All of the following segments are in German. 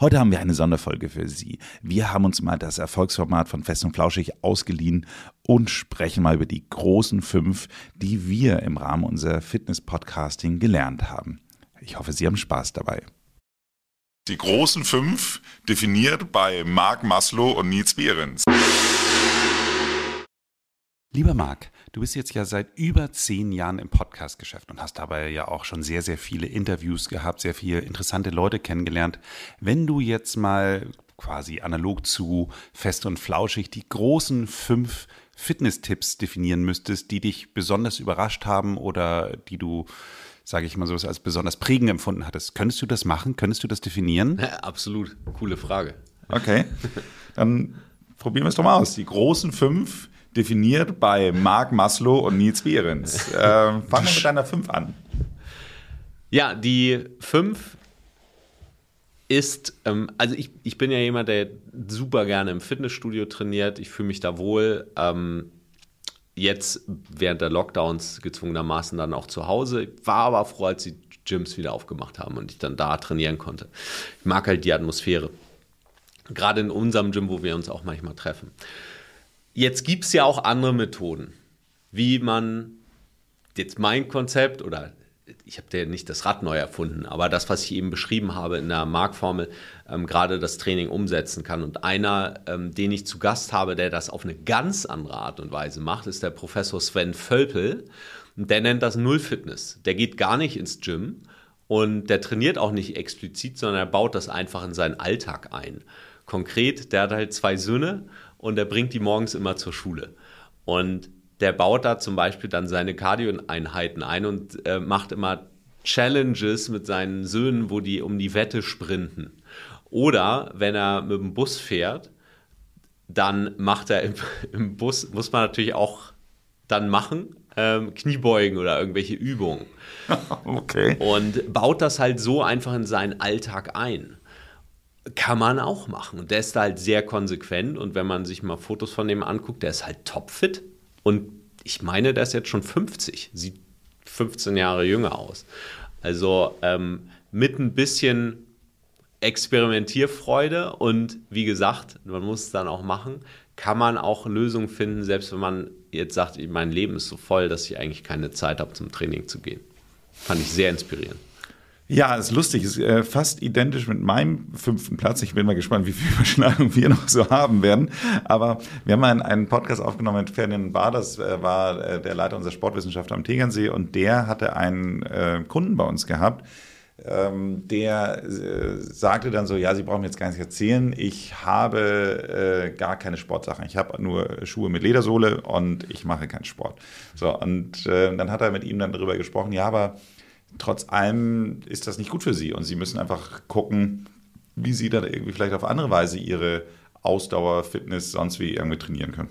Heute haben wir eine Sonderfolge für Sie. Wir haben uns mal das Erfolgsformat von Fest und Flauschig ausgeliehen und sprechen mal über die großen fünf, die wir im Rahmen unserer Fitness-Podcasting gelernt haben. Ich hoffe, Sie haben Spaß dabei. Die großen fünf definiert bei Mark Maslow und Nils Behrens. Lieber Marc, du bist jetzt ja seit über zehn Jahren im Podcast-Geschäft und hast dabei ja auch schon sehr, sehr viele Interviews gehabt, sehr viele interessante Leute kennengelernt. Wenn du jetzt mal quasi analog zu Fest und Flauschig die großen fünf Fitness-Tipps definieren müsstest, die dich besonders überrascht haben oder die du, sage ich mal so, als besonders prägend empfunden hattest, könntest du das machen? Könntest du das definieren? Ja, absolut. Coole Frage. Okay, dann probieren wir es doch mal aus. Die großen fünf definiert bei Mark Maslow und Nils Behrens. Äh, fangen wir mit deiner 5 an. Ja, die 5 ist, ähm, also ich, ich bin ja jemand, der super gerne im Fitnessstudio trainiert. Ich fühle mich da wohl. Ähm, jetzt während der Lockdowns gezwungenermaßen dann auch zu Hause. War aber froh, als die Gyms wieder aufgemacht haben und ich dann da trainieren konnte. Ich mag halt die Atmosphäre. Gerade in unserem Gym, wo wir uns auch manchmal treffen. Jetzt gibt es ja auch andere Methoden, wie man jetzt mein Konzept oder ich habe ja nicht das Rad neu erfunden, aber das, was ich eben beschrieben habe in der Markformel, ähm, gerade das Training umsetzen kann. Und einer, ähm, den ich zu Gast habe, der das auf eine ganz andere Art und Weise macht, ist der Professor Sven Völpel. Und der nennt das Null-Fitness. Der geht gar nicht ins Gym und der trainiert auch nicht explizit, sondern er baut das einfach in seinen Alltag ein. Konkret, der hat halt zwei Söhne und er bringt die morgens immer zur Schule. Und der baut da zum Beispiel dann seine Cardio-Einheiten ein und äh, macht immer Challenges mit seinen Söhnen, wo die um die Wette sprinten. Oder wenn er mit dem Bus fährt, dann macht er im, im Bus, muss man natürlich auch dann machen, ähm, Kniebeugen oder irgendwelche Übungen. Okay. Und baut das halt so einfach in seinen Alltag ein kann man auch machen. Und der ist da halt sehr konsequent. Und wenn man sich mal Fotos von dem anguckt, der ist halt topfit. Und ich meine, der ist jetzt schon 50, sieht 15 Jahre jünger aus. Also ähm, mit ein bisschen Experimentierfreude und wie gesagt, man muss es dann auch machen, kann man auch Lösungen finden, selbst wenn man jetzt sagt, mein Leben ist so voll, dass ich eigentlich keine Zeit habe, zum Training zu gehen. Fand ich sehr inspirierend. Ja, ist lustig. Ist äh, fast identisch mit meinem fünften Platz. Ich bin mal gespannt, wie viel Überschneidung wir noch so haben werden. Aber wir haben einen, einen Podcast aufgenommen mit Ferdinand Bar. Das äh, war äh, der Leiter unserer Sportwissenschaft am Tegernsee. Und der hatte einen äh, Kunden bei uns gehabt. Ähm, der äh, sagte dann so, ja, Sie brauchen jetzt gar nicht erzählen, ich habe äh, gar keine Sportsachen. Ich habe nur Schuhe mit Ledersohle und ich mache keinen Sport. So, und äh, dann hat er mit ihm dann darüber gesprochen, ja, aber trotz allem ist das nicht gut für sie und sie müssen einfach gucken, wie sie dann irgendwie vielleicht auf andere Weise ihre Ausdauer, Fitness, sonst wie irgendwie trainieren können.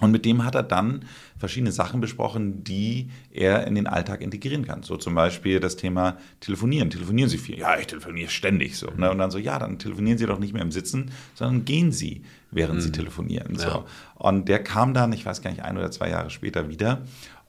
Und mit dem hat er dann verschiedene Sachen besprochen, die er in den Alltag integrieren kann. So zum Beispiel das Thema Telefonieren. Telefonieren Sie viel? Ja, ich telefoniere ständig so. Ne? Und dann so, ja, dann telefonieren Sie doch nicht mehr im Sitzen, sondern gehen Sie, während mhm. Sie telefonieren. So. Ja. Und der kam dann, ich weiß gar nicht, ein oder zwei Jahre später wieder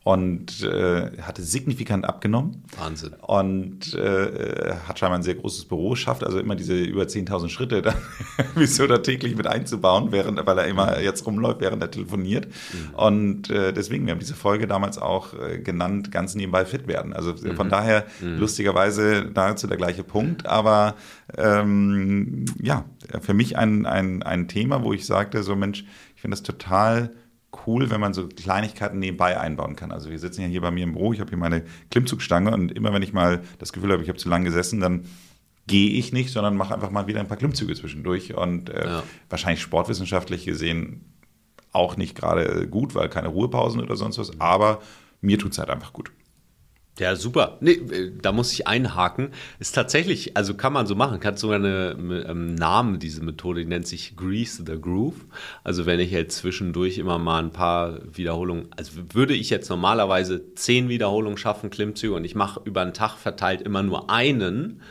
und äh, hatte signifikant abgenommen. Wahnsinn. Und äh, hat scheinbar ein sehr großes Büro, schafft also immer diese über 10.000 Schritte dann wieso da täglich mit einzubauen, während, weil er immer jetzt rumläuft, während er telefoniert. Mhm. Und äh, deswegen, wir haben diese Folge damals auch äh, genannt, ganz nebenbei fit werden. Also mhm. von daher mhm. lustigerweise nahezu der gleiche Punkt, aber ähm, ja, für mich ein, ein, ein Thema, wo ich sagte, so Mensch, ich finde das total cool, wenn man so Kleinigkeiten nebenbei einbauen kann. Also wir sitzen ja hier bei mir im Büro, ich habe hier meine Klimmzugstange und immer wenn ich mal das Gefühl habe, ich habe zu lange gesessen, dann gehe ich nicht, sondern mache einfach mal wieder ein paar Klimmzüge zwischendurch. Und äh, ja. wahrscheinlich sportwissenschaftlich gesehen auch nicht gerade gut, weil keine Ruhepausen oder sonst was, aber mir tut es halt einfach gut. Ja, super. Nee, da muss ich einhaken. Ist tatsächlich, also kann man so machen, hat sogar einen ähm, Namen, diese Methode, die nennt sich Grease the Groove. Also wenn ich jetzt zwischendurch immer mal ein paar Wiederholungen, also würde ich jetzt normalerweise zehn Wiederholungen schaffen, Klimmzüge, und ich mache über einen Tag verteilt immer nur einen,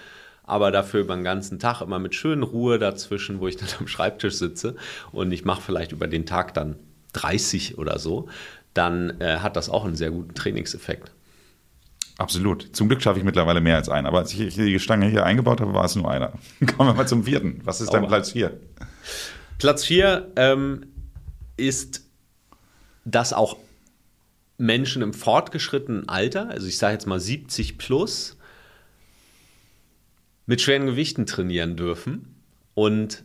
aber dafür über den ganzen Tag immer mit schön Ruhe dazwischen, wo ich dann am Schreibtisch sitze und ich mache vielleicht über den Tag dann 30 oder so, dann äh, hat das auch einen sehr guten Trainingseffekt. Absolut. Zum Glück schaffe ich mittlerweile mehr als einen. Aber als ich die Stange hier eingebaut habe, war es nur einer. Kommen wir mal zum vierten. Was ist dein. Platz vier? Platz 4 ähm, ist, dass auch Menschen im fortgeschrittenen Alter, also ich sage jetzt mal 70 plus, mit schweren Gewichten trainieren dürfen. Und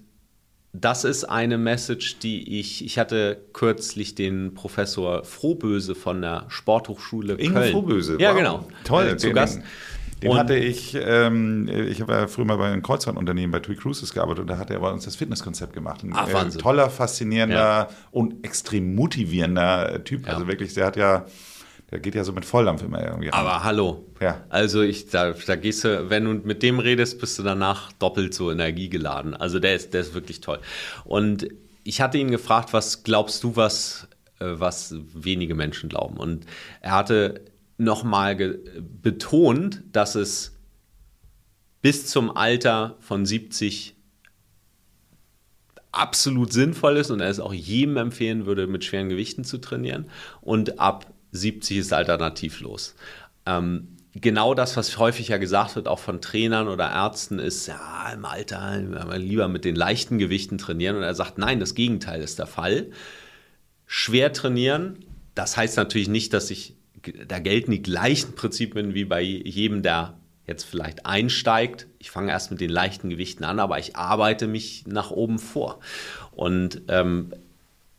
das ist eine Message, die ich, ich hatte kürzlich den Professor Frohböse von der Sporthochschule Ingo Köln. Frohböse. Ja, wow. genau. Toll. Äh, zu den, Gast. Den Und- hatte ich, ähm, ich habe ja früher mal bei einem Kreuzfahrtunternehmen bei TUI Cruises gearbeitet und da hat er bei uns das Fitnesskonzept gemacht. Ein Ach, äh, toller, faszinierender Ja. und extrem motivierender äh, Typ. Ja. Also wirklich, der hat ja, der geht ja so mit Volldampf immer irgendwie ran. Aber hallo. Ja. Also ich, da, da gehst du, wenn du mit dem redest, bist du danach doppelt so energiegeladen. Also der ist, der ist wirklich toll. Und ich hatte ihn gefragt, was glaubst du, was, äh, was wenige Menschen glauben? Und er hatte nochmal betont, dass es bis zum Alter von 70 absolut sinnvoll ist und er es auch jedem empfehlen würde, mit schweren Gewichten zu trainieren. Und ab 70 ist alternativlos. Ähm, genau das, was häufig ja gesagt wird, auch von Trainern oder Ärzten, ist, ja, im Alter lieber mit den leichten Gewichten trainieren. Und er sagt, nein, das Gegenteil ist der Fall. Schwer trainieren, das heißt natürlich nicht, dass ich, da gelten die gleichen Prinzipien wie bei jedem, der jetzt vielleicht einsteigt. Ich fange erst mit den leichten Gewichten an, aber ich arbeite mich nach oben vor. Und ähm,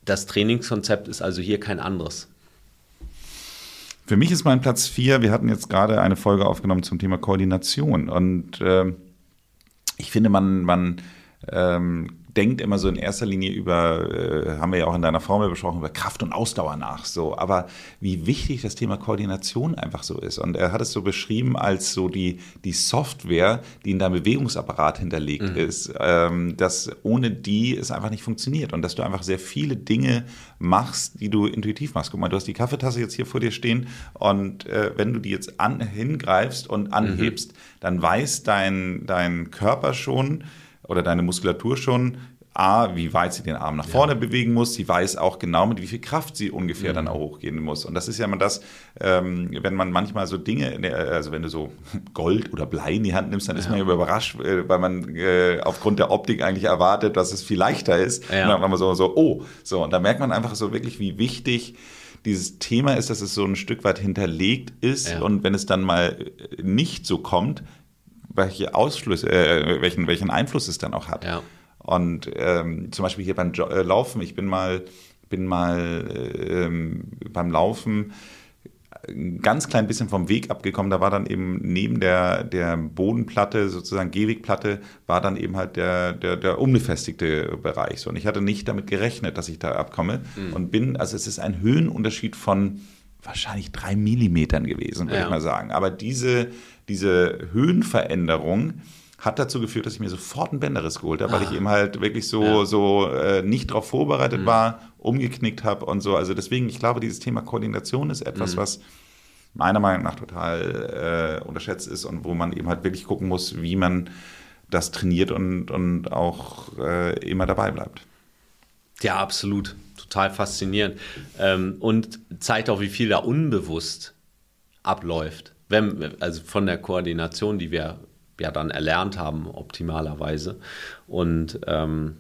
das Trainingskonzept ist also hier kein anderes. Für mich ist mein Platz vier. Wir hatten jetzt gerade eine Folge aufgenommen zum Thema Koordination. Und ähm, ich finde, man, man ähm, denkt immer so in erster Linie über, äh, haben wir ja auch in deiner Formel besprochen, über Kraft und Ausdauer nach. So, aber wie wichtig das Thema Koordination einfach so ist. Und er hat es so beschrieben als so die, die Software, die in deinem Bewegungsapparat hinterlegt Mhm. ist, ähm, dass ohne die es einfach nicht funktioniert und dass du einfach sehr viele Dinge machst, die du intuitiv machst. Guck mal, du hast die Kaffeetasse jetzt hier vor dir stehen und äh, wenn du die jetzt an, hingreifst und anhebst, dann weiß dein, dein Körper schon, oder deine Muskulatur schon, A, wie weit sie den Arm nach vorne bewegen muss. Sie weiß auch genau, mit wie viel Kraft sie ungefähr dann auch hochgehen muss. Und das ist ja immer das, ähm, wenn man manchmal so Dinge, also wenn du so Gold oder Blei in die Hand nimmst, dann ist man ja überrascht, äh, weil man äh, aufgrund der Optik eigentlich erwartet, dass es viel leichter ist. Ja. Und dann war man so, so, oh, so. Und da merkt man einfach so wirklich, wie wichtig dieses Thema ist, dass es so ein Stück weit hinterlegt ist. Ja. Und wenn es dann mal äh, nicht so kommt, welche Ausschlüsse, äh, welchen, welchen Einfluss es dann auch hat. Ja. Und ähm, zum Beispiel hier beim jo äh, Laufen, ich bin mal, bin mal äh, ähm, beim Laufen ein ganz klein bisschen vom Weg abgekommen. Da war dann eben neben der, der Bodenplatte, sozusagen Gehwegplatte, war dann eben halt der, der, der unbefestigte Bereich. So, und ich hatte nicht damit gerechnet, dass ich da abkomme. Und bin, also es ist ein Höhenunterschied von wahrscheinlich drei Millimetern gewesen, würde Ja. ich mal sagen. Aber diese, diese Höhenveränderung hat dazu geführt, dass ich mir sofort einen Bänderriss geholt habe, weil ich eben halt wirklich so, Ja. so äh, nicht darauf vorbereitet war, umgeknickt habe und so. Also deswegen, ich glaube, dieses Thema Koordination ist etwas, was meiner Meinung nach total äh, unterschätzt ist und wo man eben halt wirklich gucken muss, wie man das trainiert und, und auch äh, immer dabei bleibt. Ja, absolut. Total faszinierend. Ähm, und zeigt auch, wie viel da unbewusst abläuft. Wenn, also von der Koordination, die wir ja dann erlernt haben, optimalerweise. Und ähm,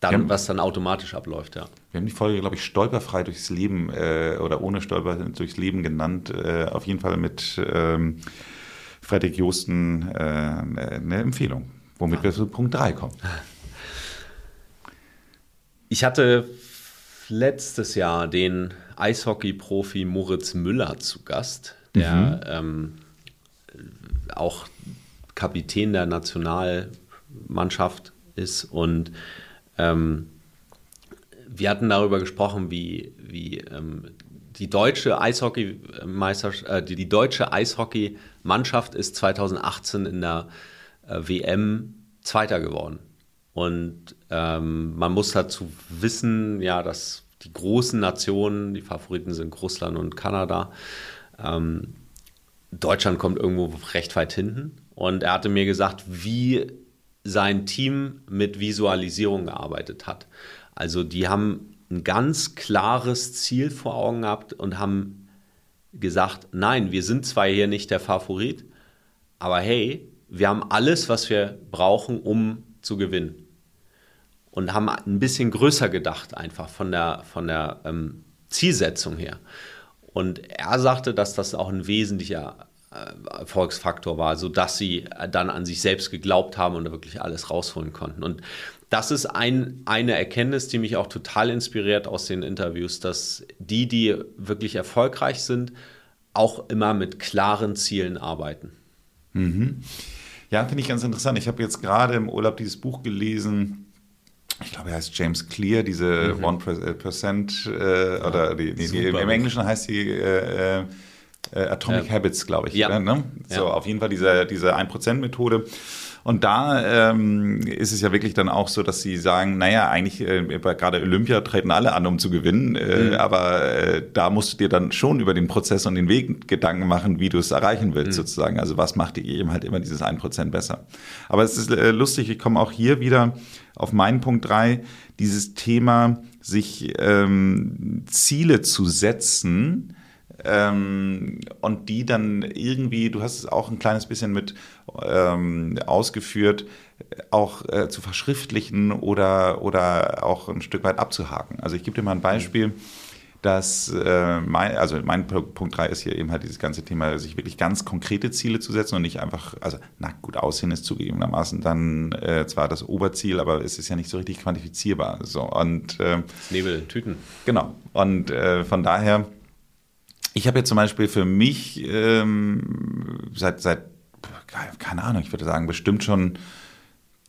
dann, Ja. was dann automatisch abläuft, ja. Wir haben die Folge, glaube ich, stolperfrei durchs Leben äh, oder ohne Stolper durchs Leben genannt. Äh, auf jeden Fall mit ähm, Fredrik Josten äh, eine Empfehlung, womit wir zu Punkt 3 kommen. Ich hatte letztes Jahr den Eishockey-Profi Moritz Müller zu Gast, der ähm, auch Kapitän der Nationalmannschaft ist. Und ähm, wir hatten darüber gesprochen, wie, wie ähm, die deutsche Eishockeymeisterschaft, äh, die, die deutsche Eishockeymannschaft ist 2018 in der äh, WM Zweiter geworden. Und ähm, man muss dazu wissen, ja, dass die großen Nationen, die Favoriten sind Russland und Kanada. Ähm, Deutschland kommt irgendwo recht weit hinten. Und er hatte mir gesagt, wie sein Team mit Visualisierung gearbeitet hat. Also die haben ein ganz klares Ziel vor Augen gehabt und haben gesagt, nein, wir sind zwar hier nicht der Favorit, aber hey, wir haben alles, was wir brauchen, um zu gewinnen. Und haben ein bisschen größer gedacht, einfach von der, von der ähm, Zielsetzung her. Und er sagte, dass das auch ein wesentlicher äh, Erfolgsfaktor war, sodass sie dann an sich selbst geglaubt haben und wirklich alles rausholen konnten. Und das ist ein, eine Erkenntnis, die mich auch total inspiriert aus den Interviews, dass die, die wirklich erfolgreich sind, auch immer mit klaren Zielen arbeiten. Mhm. Ja, finde ich ganz interessant. Ich habe jetzt gerade im Urlaub dieses Buch gelesen. Ich glaube, er heißt James Clear, diese mhm. 1% äh, oder die, die, die, im Englischen heißt die äh, äh, Atomic Habits, glaube ich. Ja. Ne? So, ja. auf jeden Fall diese, diese 1%-Methode. Und da ähm, ist es ja wirklich dann auch so, dass sie sagen, naja, eigentlich äh, gerade Olympia treten alle an, um zu gewinnen, äh, mhm. aber äh, da musst du dir dann schon über den Prozess und den Weg Gedanken machen, wie du es erreichen willst mhm. sozusagen. Also was macht dir eben halt immer dieses 1% besser. Aber es ist äh, lustig, ich komme auch hier wieder auf meinen Punkt drei dieses Thema, sich ähm, Ziele zu setzen, ähm, und die dann irgendwie, du hast es auch ein kleines bisschen mit ähm, ausgeführt, auch äh, zu verschriftlichen oder, oder auch ein Stück weit abzuhaken. Also ich gebe dir mal ein Beispiel. Dass äh, mein, also mein Punkt 3 ist hier eben halt dieses ganze Thema, sich wirklich ganz konkrete Ziele zu setzen und nicht einfach, also na gut aussehen ist zugegebenermaßen dann äh, zwar das Oberziel, aber es ist ja nicht so richtig quantifizierbar. So und äh, Nebel, Tüten. Genau. Und äh, von daher ich habe jetzt zum Beispiel für mich ähm, seit, seit, keine Ahnung, ich würde sagen, bestimmt schon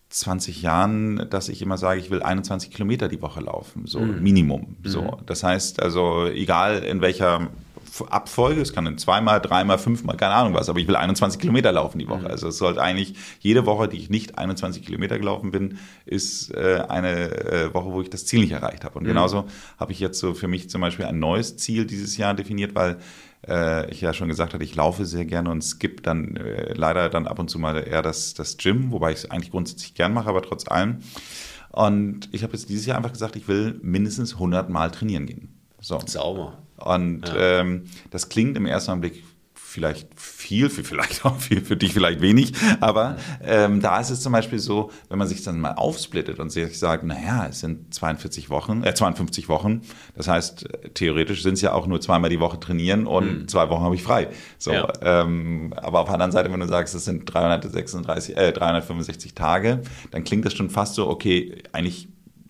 20 Jahren, dass ich immer sage, ich will 21 Kilometer die Woche laufen, so mhm. Minimum. So, mhm. das heißt also, egal in welcher Abfolge, es kann dann zweimal, dreimal, fünfmal, keine Ahnung was, aber ich will 21 Kilometer laufen die Woche. Mhm. Also es sollte eigentlich jede Woche, die ich nicht 21 Kilometer gelaufen bin, ist äh, eine äh, Woche, wo ich das Ziel nicht erreicht habe. Und mhm. genauso habe ich jetzt so für mich zum Beispiel ein neues Ziel dieses Jahr definiert, weil äh, ich ja schon gesagt hatte, ich laufe sehr gerne und skip dann äh, leider dann ab und zu mal eher das, das Gym, wobei ich es eigentlich grundsätzlich gern mache, aber trotz allem. Und ich habe jetzt dieses Jahr einfach gesagt, ich will mindestens 100 Mal trainieren gehen. So. Sauber. Und ja. ähm, das klingt im ersten Augenblick vielleicht viel, für vielleicht auch viel, für dich vielleicht wenig, aber ähm, da ist es zum Beispiel so, wenn man sich dann mal aufsplittet und sich sagt, naja, es sind 42 Wochen, äh, 52 Wochen, das heißt, theoretisch sind es ja auch nur zweimal die Woche trainieren und mhm. zwei Wochen habe ich frei. So, ja. ähm, aber auf der anderen Seite, wenn du sagst, es sind 336, äh, 365 Tage, dann klingt das schon fast so, okay, eigentlich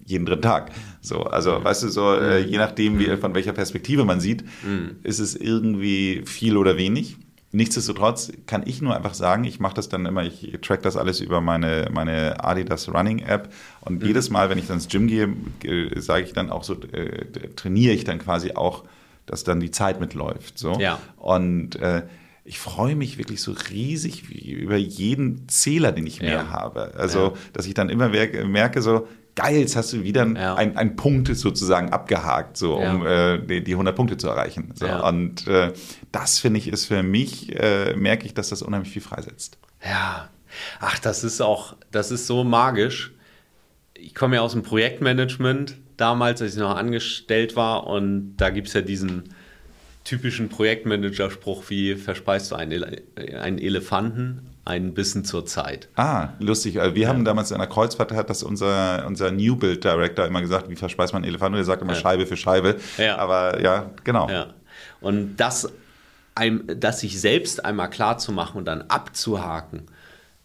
jeden dritten Tag. So, also, weißt du, so, äh, mhm. je nachdem, wie, von welcher Perspektive man sieht, mhm. ist es irgendwie viel oder wenig. Nichtsdestotrotz kann ich nur einfach sagen, ich mache das dann immer, ich track das alles über meine, meine Adidas Running App und mhm. jedes Mal, wenn ich dann ins Gym gehe, äh, sage ich dann auch so, äh, trainiere ich dann quasi auch, dass dann die Zeit mitläuft. So. Ja. Und äh, ich freue mich wirklich so riesig über jeden Zähler, den ich mehr ja. habe. Also, ja. dass ich dann immer merke, so, geil, jetzt hast du wieder ja. ein, ein Punkt sozusagen abgehakt, so um ja. äh, die, die 100 Punkte zu erreichen. So. Ja. Und äh, das finde ich ist für mich, äh, merke ich, dass das unheimlich viel freisetzt. Ja, ach, das ist auch, das ist so magisch. Ich komme ja aus dem Projektmanagement damals, als ich noch angestellt war und da gibt es ja diesen typischen Projektmanager-Spruch wie verspeist du einen, Ele einen Elefanten ein bisschen zur Zeit. Ah, lustig. Wir ja. haben damals in der Kreuzfahrt, hat das unser, unser New Build Director immer gesagt, wie verspeist man Elefanten? Und er sagt immer ja. Scheibe für Scheibe. Ja. Aber ja, genau. Ja. Und das, einem, das sich selbst einmal klar zu machen und dann abzuhaken,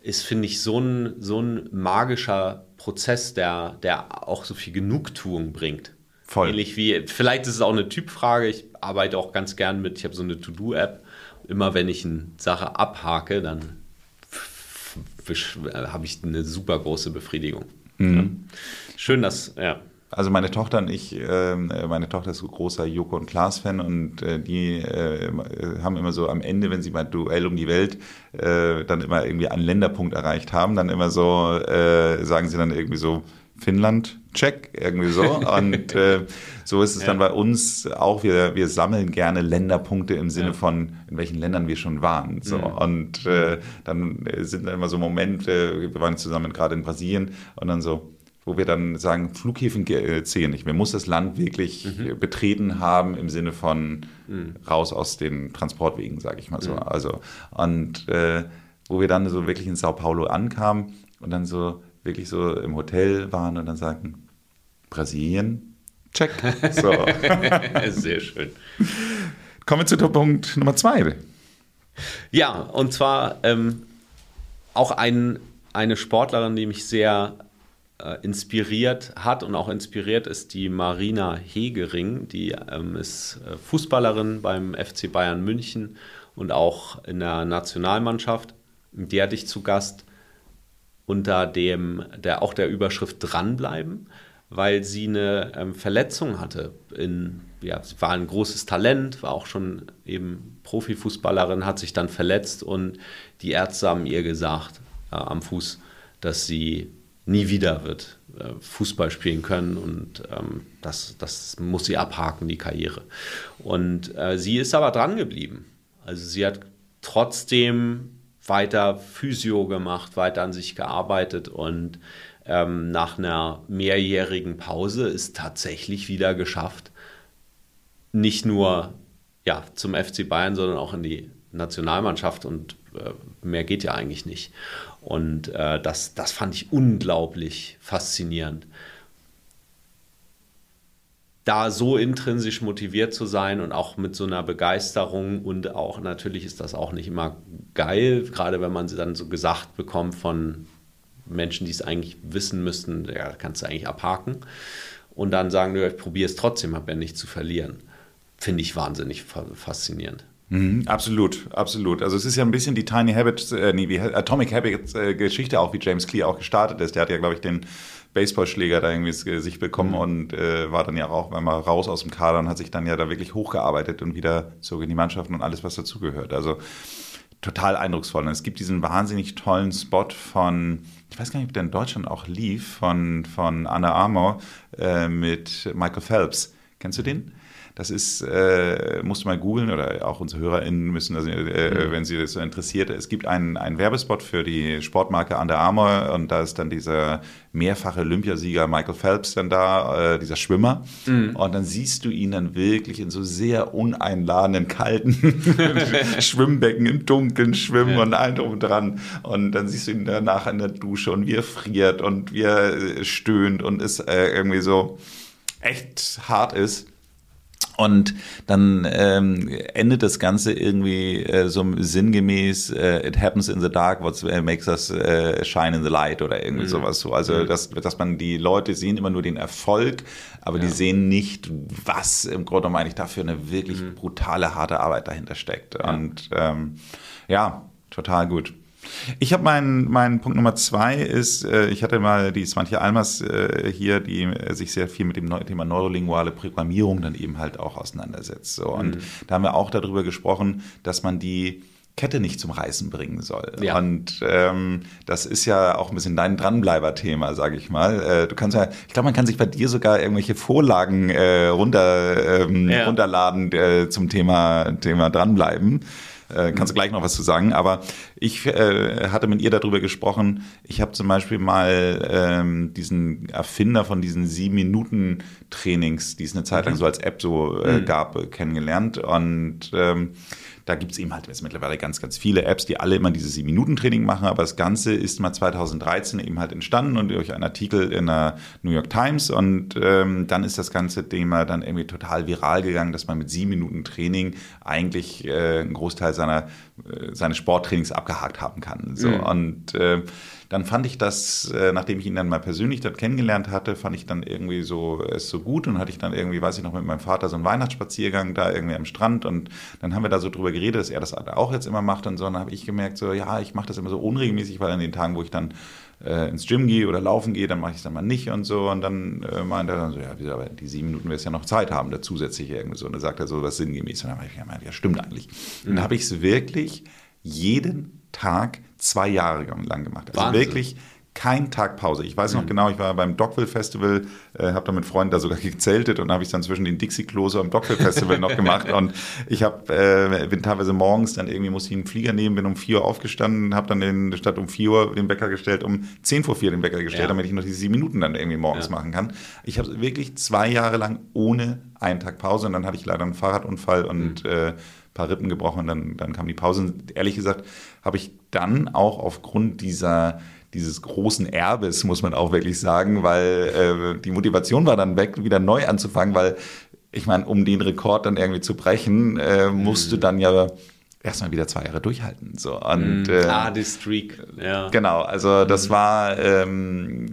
ist, finde ich, so ein, so ein magischer Prozess, der, der auch so viel Genugtuung bringt. Voll. Ähnlich wie, vielleicht ist es auch eine Typfrage. Ich arbeite auch ganz gern mit, ich habe so eine To-Do-App. Immer wenn ich eine Sache abhake, dann habe ich eine super große Befriedigung. Mhm. Ja. Schön, dass, ja. Also meine Tochter und ich, äh, meine Tochter ist ein großer Joko und Klaas-Fan und äh, die äh, haben immer so am Ende, wenn sie bei Duell um die Welt äh, dann immer irgendwie einen Länderpunkt erreicht haben, dann immer so, äh, sagen sie dann irgendwie so, Finnland, check, irgendwie so. Und äh, so ist es ja. dann bei uns auch. Wir, wir sammeln gerne Länderpunkte im Sinne ja. von, in welchen Ländern wir schon waren. So. Mhm. Und äh, dann sind dann immer so Momente, wir waren zusammen gerade in Brasilien und dann so, wo wir dann sagen, Flughäfen äh, zählen nicht. Man muss das Land wirklich mhm. betreten haben im Sinne von mhm. raus aus den Transportwegen, sage ich mal so. Mhm. Also, und äh, wo wir dann so wirklich in Sao Paulo ankamen und dann so wirklich so im Hotel waren und dann sagten, Brasilien, check. So. Sehr schön. Kommen wir zu Punkt Nummer zwei. Ja, und zwar ähm, auch ein, eine Sportlerin, die mich sehr äh, inspiriert hat und auch inspiriert ist die Marina Hegering. Die ähm, ist äh, Fußballerin beim FC Bayern München und auch in der Nationalmannschaft. Die hatte ich zu Gast unter dem, der, auch der Überschrift Dranbleiben, weil sie eine ähm, Verletzung hatte. In, ja, sie war ein großes Talent, war auch schon eben Profifußballerin, hat sich dann verletzt und die Ärzte haben ihr gesagt äh, am Fuß, dass sie nie wieder wird äh, Fußball spielen können und ähm, das, das muss sie abhaken, die Karriere. Und äh, sie ist aber dran geblieben. Also sie hat trotzdem weiter Physio gemacht, weiter an sich gearbeitet und ähm, nach einer mehrjährigen Pause ist tatsächlich wieder geschafft, nicht nur ja, zum FC Bayern, sondern auch in die Nationalmannschaft und äh, mehr geht ja eigentlich nicht. Und äh, das, das fand ich unglaublich faszinierend. Da so intrinsisch motiviert zu sein und auch mit so einer Begeisterung und auch natürlich ist das auch nicht immer geil, gerade wenn man sie dann so gesagt bekommt von Menschen, die es eigentlich wissen müssten, ja, kannst du eigentlich abhaken. Und dann sagen, ich probiere es trotzdem, habe ja nichts zu verlieren. Finde ich wahnsinnig faszinierend. Mhm, absolut, absolut. Also es ist ja ein bisschen die Tiny Habits, äh, nee, die Atomic Habits äh, Geschichte auch, wie James Clear auch gestartet ist. Der hat ja, glaube ich, den Baseballschläger da irgendwie ins Gesicht bekommen mhm. und äh, war dann ja auch einmal raus aus dem Kader und hat sich dann ja da wirklich hochgearbeitet und wieder zurück in die Mannschaften und alles, was dazugehört. Also total eindrucksvoll. Und es gibt diesen wahnsinnig tollen Spot von, ich weiß gar nicht, ob der in Deutschland auch lief, von, von Anna Armour äh, mit Michael Phelps. Kennst du den? Das ist, äh, musst du mal googeln oder auch unsere HörerInnen müssen, also, äh, mhm. wenn sie das so interessiert. Es gibt einen, einen Werbespot für die Sportmarke Under Armour und da ist dann dieser mehrfache Olympiasieger Michael Phelps dann da, äh, dieser Schwimmer. Mhm. Und dann siehst du ihn dann wirklich in so sehr uneinladenden, kalten Schwimmbecken im Dunkeln schwimmen ja. und allem drum dran. Und dann siehst du ihn danach in der Dusche und wie er friert und wie er äh, stöhnt und es äh, irgendwie so echt hart ist. Und dann ähm, endet das Ganze irgendwie äh, so sinngemäß, äh, it happens in the dark, what makes us äh, shine in the light oder irgendwie mhm. sowas so. Also, mhm. dass, dass man die Leute sehen immer nur den Erfolg, aber ja. die sehen nicht, was im Grunde genommen eigentlich dafür eine wirklich mhm. brutale, harte Arbeit dahinter steckt. Ja. Und ähm, ja, total gut. Ich habe meinen mein Punkt Nummer zwei ist, äh, ich hatte mal die Svantje Almers äh, hier, die äh, sich sehr viel mit dem Thema neurolinguale Programmierung dann eben halt auch auseinandersetzt. So. Und mhm. da haben wir auch darüber gesprochen, dass man die Kette nicht zum Reißen bringen soll. Ja. Und ähm, das ist ja auch ein bisschen dein Dranbleiber-Thema, sage ich mal. Äh, du kannst ja, ich glaube, man kann sich bei dir sogar irgendwelche Vorlagen äh, runter, ähm, ja. runterladen äh, zum Thema, Thema Dranbleiben. Äh, kannst du gleich noch was zu sagen. Aber ich äh, hatte mit ihr darüber gesprochen. Ich habe zum Beispiel mal ähm, diesen Erfinder von diesen sieben Minuten Trainings, die es eine Zeit lang mhm. so als App so äh, mhm. gab, kennengelernt. Und ähm, da gibt es eben halt jetzt mittlerweile ganz, ganz viele Apps, die alle immer dieses 7-Minuten-Training machen, aber das Ganze ist mal 2013 eben halt entstanden und durch einen Artikel in der New York Times und ähm, dann ist das ganze Thema dann irgendwie total viral gegangen, dass man mit 7 Minuten Training eigentlich äh, einen Großteil seiner, äh, seines Sporttrainings abgehakt haben kann. So. Mhm. Und äh, dann fand ich das, äh, nachdem ich ihn dann mal persönlich dort kennengelernt hatte, fand ich dann irgendwie so es so gut und hatte ich dann irgendwie, weiß ich noch, mit meinem Vater so einen Weihnachtsspaziergang da irgendwie am Strand und dann haben wir da so drüber geredet, dass er das auch jetzt immer macht und so. Und dann habe ich gemerkt, so ja, ich mache das immer so unregelmäßig, weil an den Tagen, wo ich dann äh, ins Gym gehe oder laufen gehe, dann mache ich es dann mal nicht und so. Und dann äh, meint er dann so, ja, aber die sieben Minuten wirst ja noch Zeit haben, da zusätzlich irgendwie so. Und dann sagt er so was sinngemäß. Und dann habe ich gemeint, ja, stimmt eigentlich. Mhm. Und dann habe ich es wirklich jeden Tag zwei Jahre lang gemacht. Also Wahnsinn. wirklich kein Tag Pause. Ich weiß noch genau, ich war beim Dockville Festival, äh, habe da mit Freunden da sogar gezeltet und habe ich dann zwischen den Dixie-Klos am Dockville Festival noch gemacht. Und ich habe, äh, bin teilweise morgens dann irgendwie musste ich einen Flieger nehmen, bin um 4 Uhr aufgestanden, habe dann den, statt um 4 Uhr den Wecker gestellt, um 10 vor 4 den Wecker gestellt, Ja. damit ich noch diese sieben Minuten dann irgendwie morgens Ja. machen kann. Ich habe wirklich zwei Jahre lang ohne einen Tag Pause und dann hatte ich leider einen Fahrradunfall und äh, paar Rippen gebrochen und dann, dann kam die Pause. Und ehrlich gesagt habe ich dann auch aufgrund dieser dieses großen Erbes, muss man auch wirklich sagen, weil äh, die Motivation war dann weg, wieder neu anzufangen, weil ich meine, um den Rekord dann irgendwie zu brechen, äh, musst du dann ja erstmal wieder zwei Jahre durchhalten. So. Und, äh, ah, die Streak. Ja. Genau, also das war, ähm,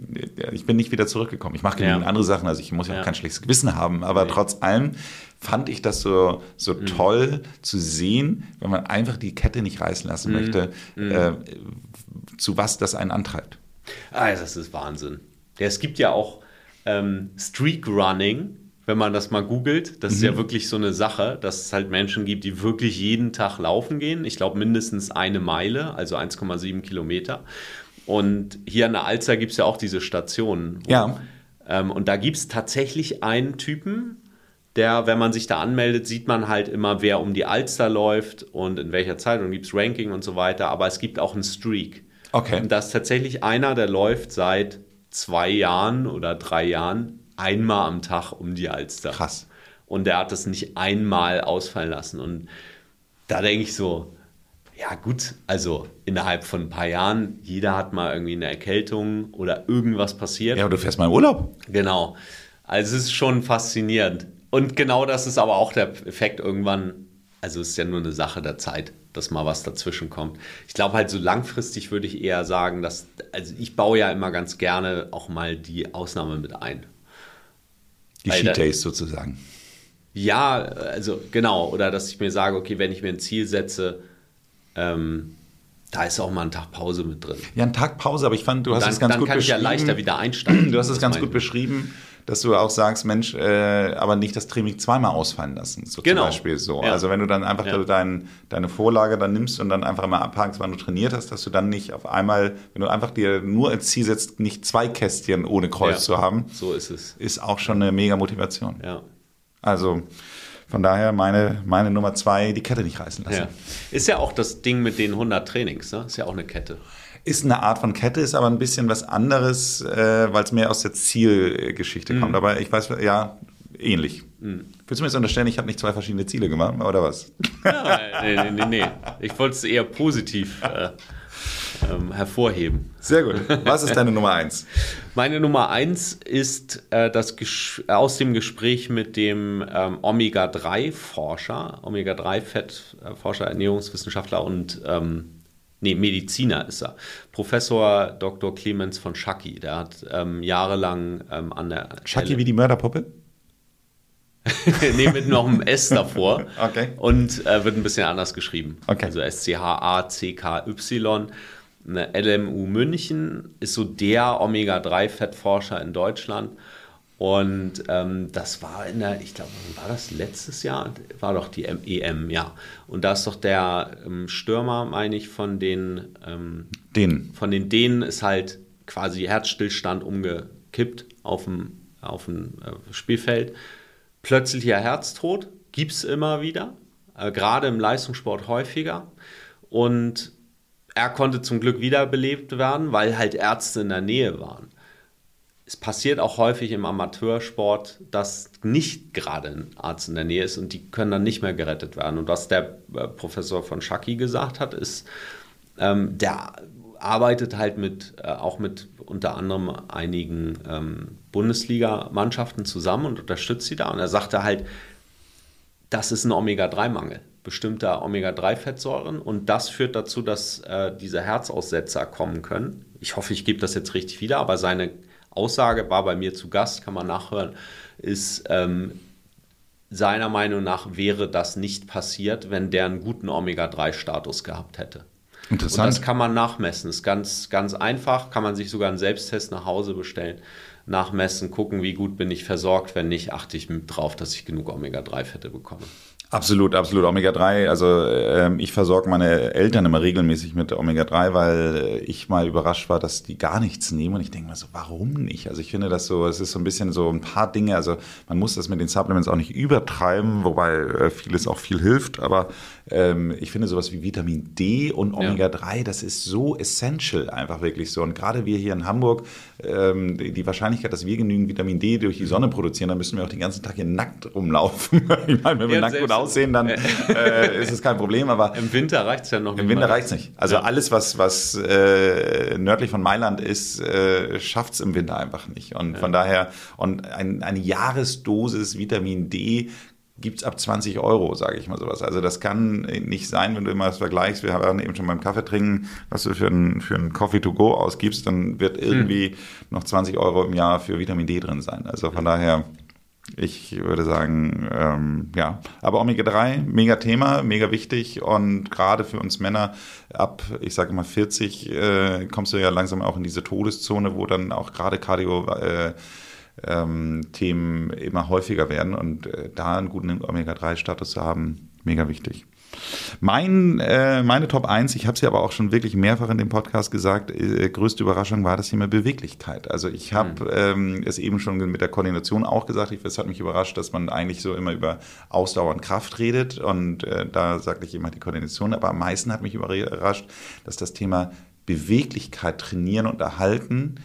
ich bin nicht wieder zurückgekommen. Ich mache genügend Ja. andere Sachen, also ich muss ja, Ja. auch kein schlechtes Gewissen haben, aber trotz allem fand ich das so, so Mhm. toll zu sehen, wenn man einfach die Kette nicht reißen Mhm. lassen möchte, äh, zu was das einen antreibt. Ah, das ist Wahnsinn. Es gibt ja auch ähm, Streak Running, wenn man das mal googelt. Das ist ja wirklich so eine Sache, dass es halt Menschen gibt, die wirklich jeden Tag laufen gehen. Ich glaube mindestens eine Meile, also 1,7 Kilometer. Und hier an der Alster gibt es ja auch diese Stationen. wo- Ja. Ähm, und da gibt es tatsächlich einen Typen, der, wenn man sich da anmeldet, sieht man halt immer, wer um die Alster läuft und in welcher Zeit und gibt es Ranking und so weiter. Aber es gibt auch einen Streak. Okay. Und da ist tatsächlich einer, der läuft seit zwei Jahren oder drei Jahren einmal am Tag um die Alster. Krass. Und der hat das nicht einmal ausfallen lassen. Und da denke ich so, ja gut, also innerhalb von ein paar Jahren, jeder hat mal irgendwie eine Erkältung oder irgendwas passiert. Ja, aber du fährst mal in Urlaub. Genau. Also es ist schon faszinierend. Und genau das ist aber auch der Effekt irgendwann, also es ist ja nur eine Sache der Zeit, dass mal was dazwischen kommt. Ich glaube halt so langfristig würde ich eher sagen, dass, also ich baue ja immer ganz gerne auch mal die Ausnahme mit ein. Die Cheat Days sozusagen. Ja, also genau, oder dass ich mir sage, okay, wenn ich mir ein Ziel setze, ähm, da ist auch mal ein Tag Pause mit drin. Ja, ein Tag Pause, aber ich fand, du hast dann es ganz dann gut kann ich ja beschrieben. leichter wieder einsteigen. Du hast es ganz gut beschrieben, dass du auch sagst, Mensch, äh, aber nicht das Training zweimal ausfallen lassen, so Genau. zum Beispiel so. Ja. Also wenn du dann einfach Ja. dein, deine Vorlage dann nimmst und dann einfach mal abhakst, wann du trainiert hast, dass du dann nicht auf einmal, wenn du einfach dir nur als Ziel setzt, nicht zwei Kästchen ohne Kreuz Ja. zu haben, So ist es. ist auch schon eine mega Motivation. Ja. Also von daher meine, meine Nummer zwei, die Kette nicht reißen lassen. Ja. Ist ja auch das Ding mit den 100 Trainings, ne? Ist ja auch eine Kette. Ist eine Art von Kette, ist aber ein bisschen was anderes, äh, weil es mehr aus der Zielgeschichte Mhm. kommt. Aber ich weiß, ja, ähnlich. Willst du mir jetzt unterstellen, ich habe nicht zwei verschiedene Ziele gemacht, oder was? Ja, nee, nee, nee, nee. Ich wollte es eher positiv äh, ähm, hervorheben. Sehr gut. Was ist deine Nummer eins? Meine Nummer eins ist äh, das aus dem Gespräch mit dem ähm, Omega-3-Forscher, Omega-3-Fettforscher, Ernährungswissenschaftler und ähm, nee, Mediziner ist er. Professor Dr. Clemens von Schacki. Der hat ähm, jahrelang ähm, an der Chucky wie die Mörderpuppe? nee, mit noch einem S davor. Okay. Und äh, wird ein bisschen anders geschrieben. Okay. Also S-C-H-A-C-K-Y. Eine LMU München ist so der Omega-3-Fettforscher in Deutschland. Und ähm, das war in der, ich glaube, war das letztes Jahr? War doch die EM, ja. Und da ist doch der ähm, Stürmer, meine ich, von den ähm, Den. von den Dänen ist halt quasi Herzstillstand umgekippt auf dem, auf dem äh, Spielfeld. Plötzlicher Herztod gibt es immer wieder, äh, gerade im Leistungssport häufiger. Und er konnte zum Glück wiederbelebt werden, weil halt Ärzte in der Nähe waren. Es passiert auch häufig im Amateursport, dass nicht gerade ein Arzt in der Nähe ist und die können dann nicht mehr gerettet werden. Und was der äh, Professor von Schacki gesagt hat, ist, ähm, der arbeitet halt mit, äh, auch mit unter anderem einigen ähm, Bundesliga-Mannschaften zusammen und unterstützt sie da. Und er sagte halt, das ist ein Omega-3-Mangel bestimmter Omega-3-Fettsäuren und das führt dazu, dass äh, diese Herzaussetzer kommen können. Ich hoffe, ich gebe das jetzt richtig wieder, aber seine Aussage war bei mir zu Gast, kann man nachhören, ist, ähm, seiner Meinung nach wäre das nicht passiert, wenn der einen guten Omega-3-Status gehabt hätte. Und das Interessant. kann man nachmessen. Ist ganz, ganz einfach. Kann man sich sogar einen Selbsttest nach Hause bestellen, nachmessen, gucken, wie gut bin ich versorgt. Wenn nicht, achte ich mit drauf, dass ich genug Omega-3-Fette bekomme. Absolut, absolut. Omega-3, also ähm, ich versorge meine Eltern immer regelmäßig mit Omega-3, weil ich mal überrascht war, dass die gar nichts nehmen. Und ich denke mir so, warum nicht? Also ich finde das so, es ist so ein bisschen so ein paar Dinge, also man muss das mit den Supplements auch nicht übertreiben, wobei äh, vieles auch viel hilft, aber ähm, ich finde sowas wie Vitamin D und Omega-3, ja. das ist so essential einfach wirklich so. Und gerade wir hier in Hamburg, ähm, die Wahrscheinlichkeit, dass wir genügend Vitamin D durch die Sonne produzieren, dann müssen wir auch den ganzen Tag hier nackt rumlaufen. ich meine, wenn wir ja, nackt aussehen, dann äh, ist es kein Problem. Aber im Winter reicht es ja noch nicht. Im Winter reicht es nicht. Also ja. alles, was, was äh, nördlich von Mailand ist, äh, schafft es im Winter einfach nicht. Und ja. von daher, und ein, eine Jahresdosis Vitamin D gibt es ab 20 Euro, sage ich mal sowas. Also das kann nicht sein, wenn du immer das vergleichst. Wir haben eben schon beim Kaffee trinken, was du für einen für Coffee to go ausgibst, dann wird irgendwie hm. noch 20 Euro im Jahr für Vitamin D drin sein. Also von daher ich würde sagen, ähm, ja. Aber Omega-3, mega Thema, mega wichtig und gerade für uns Männer ab, ich sage mal 40, äh, kommst du ja langsam auch in diese Todeszone, wo dann auch gerade Cardio äh, ähm, Themen immer häufiger werden und äh, da einen guten Omega-3-Status zu haben, mega wichtig. Mein, äh, meine Top 1, ich habe es ja aber auch schon wirklich mehrfach in dem Podcast gesagt, äh, größte Überraschung war das Thema Beweglichkeit. Also ich habe mhm. ähm, es eben schon mit der Koordination auch gesagt, ich, es hat mich überrascht, dass man eigentlich so immer über Ausdauer und Kraft redet und äh, da sagte ich immer die Koordination, aber am meisten hat mich überrascht, dass das Thema Beweglichkeit trainieren und erhalten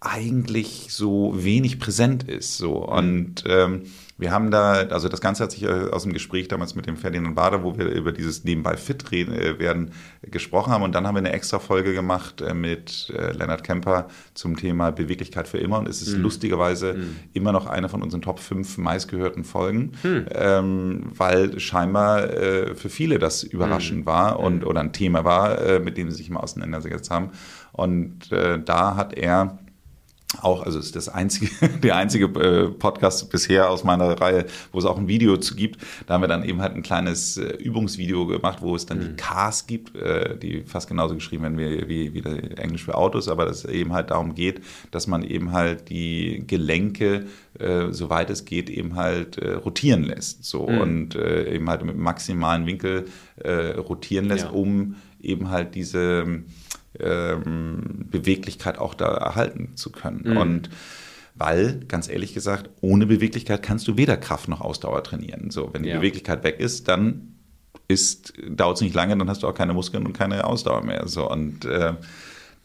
eigentlich so wenig präsent ist. So. Mhm. Und ähm, wir haben da, also das Ganze hat sich äh, aus dem Gespräch damals mit dem Ferdinand Bader, wo wir über dieses nebenbei fit reden, äh, werden, gesprochen haben. Und dann haben wir eine extra Folge gemacht äh, mit äh, Lennart Kemper zum Thema Beweglichkeit für immer. Und es ist mhm. lustigerweise mhm. immer noch eine von unseren Top 5 meistgehörten Folgen, mhm. ähm, weil scheinbar äh, für viele das überraschend mhm. war und mhm. oder ein Thema war, äh, mit dem sie sich mal auseinandergesetzt haben. Und da hat er auch, also ist das einzige, der einzige äh, Podcast bisher aus meiner Reihe, wo es auch ein Video zu gibt. Da haben wir dann eben halt ein kleines äh, Übungsvideo gemacht, wo es dann mhm. die Cars gibt, äh, die fast genauso geschrieben werden wie, wie, wie Englisch für Autos, aber dass es eben halt darum geht, dass man eben halt die Gelenke, soweit es geht, eben halt rotieren lässt. So mhm. und eben halt mit maximalen Winkel rotieren lässt, ja. um eben halt diese ähm, Beweglichkeit auch da erhalten zu können. Mhm. Und weil, ganz ehrlich gesagt, ohne Beweglichkeit kannst du weder Kraft noch Ausdauer trainieren. So, wenn die ja. Beweglichkeit weg ist, dann dauert es nicht lange, dann hast du auch keine Muskeln und keine Ausdauer mehr. So, und äh,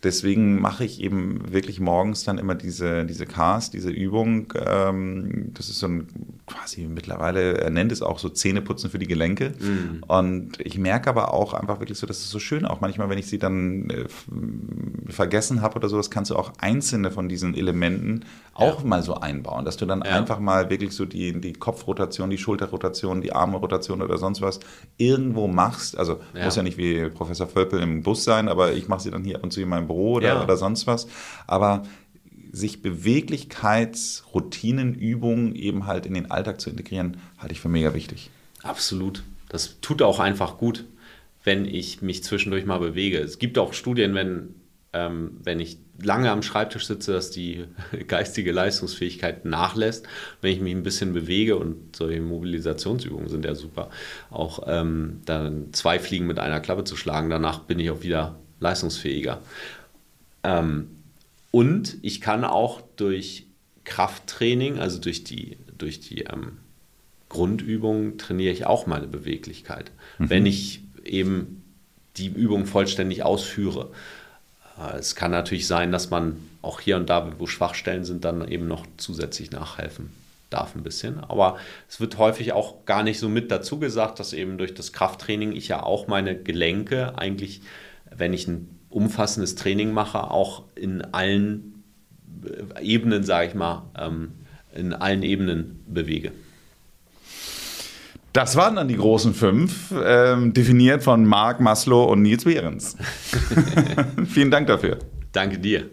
deswegen mache ich eben wirklich morgens dann immer diese, diese Cast, diese Übung. Ähm, das ist so ein quasi mittlerweile, er nennt es auch so Zähneputzen für die Gelenke. Mhm. Und ich merke aber auch einfach wirklich so, das ist so schön, auch manchmal, wenn ich sie dann äh, vergessen habe oder so, das kannst du auch einzelne von diesen Elementen auch ja. mal so einbauen, dass du dann ja. einfach mal wirklich so die, die Kopfrotation, die Schulterrotation, die Armrotation oder sonst was irgendwo machst. Also ja. muss ja nicht wie Professor Völpel im Bus sein, aber ich mache sie dann hier ab und zu in meinem Büro oder, oder sonst was. Aber sich Beweglichkeitsroutinen, Übungen eben halt in den Alltag zu integrieren, halte ich für mega wichtig. Absolut. Das tut auch einfach gut, wenn ich mich zwischendurch mal bewege. Es gibt auch Studien, wenn, ähm, wenn ich lange am Schreibtisch sitze, dass die geistige Leistungsfähigkeit nachlässt. Wenn ich mich ein bisschen bewege und solche Mobilisationsübungen sind ja super, auch ähm, dann zwei Fliegen mit einer Klappe zu schlagen, danach bin ich auch wieder leistungsfähiger. Ähm, und ich kann auch durch Krafttraining, also durch die, durch die ähm, Grundübungen, trainiere ich auch meine Beweglichkeit, mhm. wenn ich eben die Übung vollständig ausführe. Äh, es kann natürlich sein, dass man auch hier und da, wo Schwachstellen sind, dann eben noch zusätzlich nachhelfen darf ein bisschen. Aber es wird häufig auch gar nicht so mit dazu gesagt, dass eben durch das Krafttraining ich ja auch meine Gelenke eigentlich, wenn ich ein umfassendes Training mache, auch in allen äh, Ebenen, sage ich mal, ähm, in allen Ebenen bewege. Das waren dann die großen fünf, ähm, definiert von Marc Maslow und Nils Behrens. Vielen Dank dafür. Danke dir.